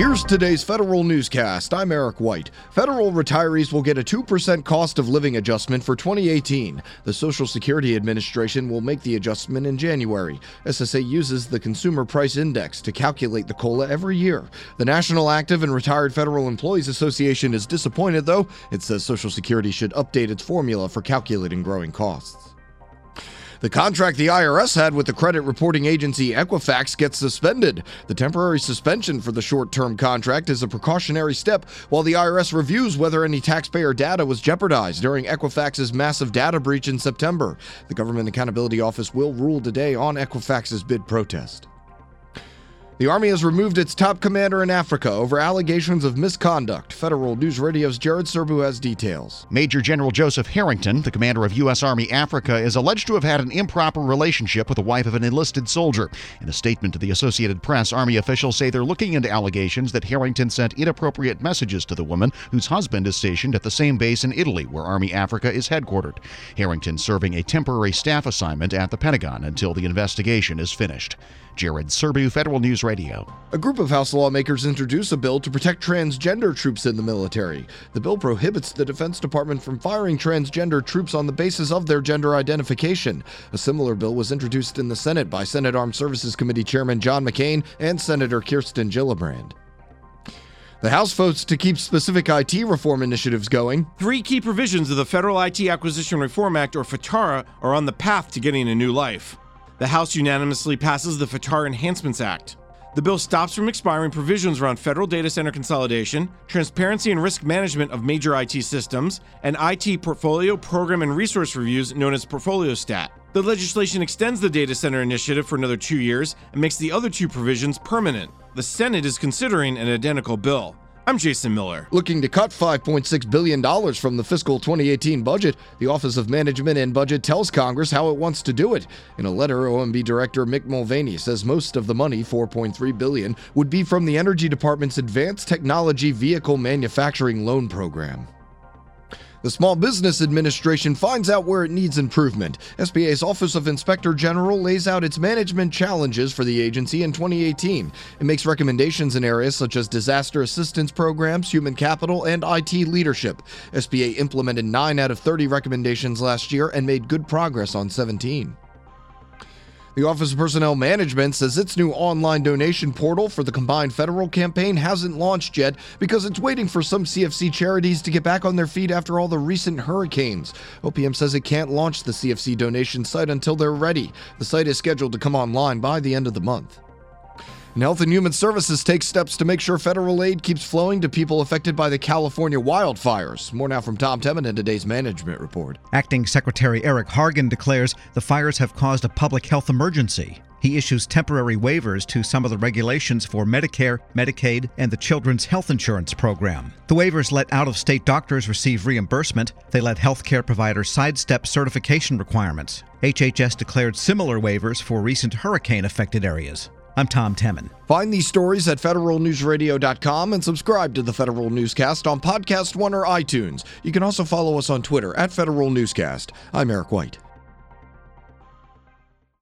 Here's today's federal newscast. I'm Eric White. Federal retirees will get a 2% cost of living adjustment for 2018. The Social Security Administration will make the adjustment in January. SSA uses the Consumer Price Index to calculate the COLA every year. The National Active and Retired Federal Employees Association is disappointed, though. It says Social Security should update its formula for calculating growing costs. The contract the IRS had with the credit reporting agency Equifax gets suspended. The temporary suspension for the short term contract is a precautionary step while the IRS reviews whether any taxpayer data was jeopardized during Equifax's massive data breach in September. The Government Accountability Office will rule today on Equifax's bid protest. The Army has removed its top commander in Africa over allegations of misconduct. Federal News Radio's Jared Serbu has details. Major General Joseph Harrington, the commander of U.S. Army Africa, is alleged to have had an improper relationship with the wife of an enlisted soldier. In a statement to the Associated Press, Army officials say they're looking into allegations that Harrington sent inappropriate messages to the woman whose husband is stationed at the same base in Italy where Army Africa is headquartered. Harrington serving a temporary staff assignment at the Pentagon until the investigation is finished. Jared Serbu, Federal News Radio. A group of House lawmakers introduce a bill to protect transgender troops in the military. The bill prohibits the Defense Department from firing transgender troops on the basis of their gender identification. A similar bill was introduced in the Senate by Senate Armed Services Committee Chairman John McCain and Senator Kirsten Gillibrand. The House votes to keep specific IT reform initiatives going. Three key provisions of the Federal IT Acquisition Reform Act, or FITARA, are on the path to getting a new life. The House unanimously passes the FITARA Enhancements Act. The bill stops from expiring provisions around federal data center consolidation, transparency and risk management of major IT systems, and IT portfolio, program, and resource reviews known as Portfolio Stat. The legislation extends the data center initiative for another two years and makes the other two provisions permanent. The Senate is considering an identical bill. I'm Jason Miller. Looking to cut $5.6 billion from the fiscal 2018 budget, the Office of Management and Budget tells Congress how it wants to do it. In a letter, OMB Director Mick Mulvaney says most of the money, 4.3 billion, would be from the Energy Department's Advanced Technology Vehicle Manufacturing Loan Program. The Small Business Administration finds out where it needs improvement. SBA's Office of Inspector General lays out its management challenges for the agency in 2018. It makes recommendations in areas such as disaster assistance programs, human capital, and IT leadership. SBA implemented 9 out of 30 recommendations last year and made good progress on 17. The Office of Personnel Management says its new online donation portal for the combined federal campaign hasn't launched yet because it's waiting for some CFC charities to get back on their feet after all the recent hurricanes. OPM says it can't launch the CFC donation site until they're ready. The site is scheduled to come online by the end of the month. And Health and Human Services takes steps to make sure federal aid keeps flowing to people affected by the California wildfires. More now from Tom Temin in today's management report. Acting Secretary Eric Hargan declares the fires have caused a public health emergency. He issues temporary waivers to some of the regulations for Medicare, Medicaid, and the Children's Health Insurance Program. The waivers let out of state doctors receive reimbursement. They let healthcare providers sidestep certification requirements. HHS declared similar waivers for recent hurricane affected areas. I'm Tom Temin. Find these stories at federalnewsradio.com and subscribe to the Federal Newscast on Podcast One or iTunes. You can also follow us on Twitter at Federal Newscast. I'm Eric White.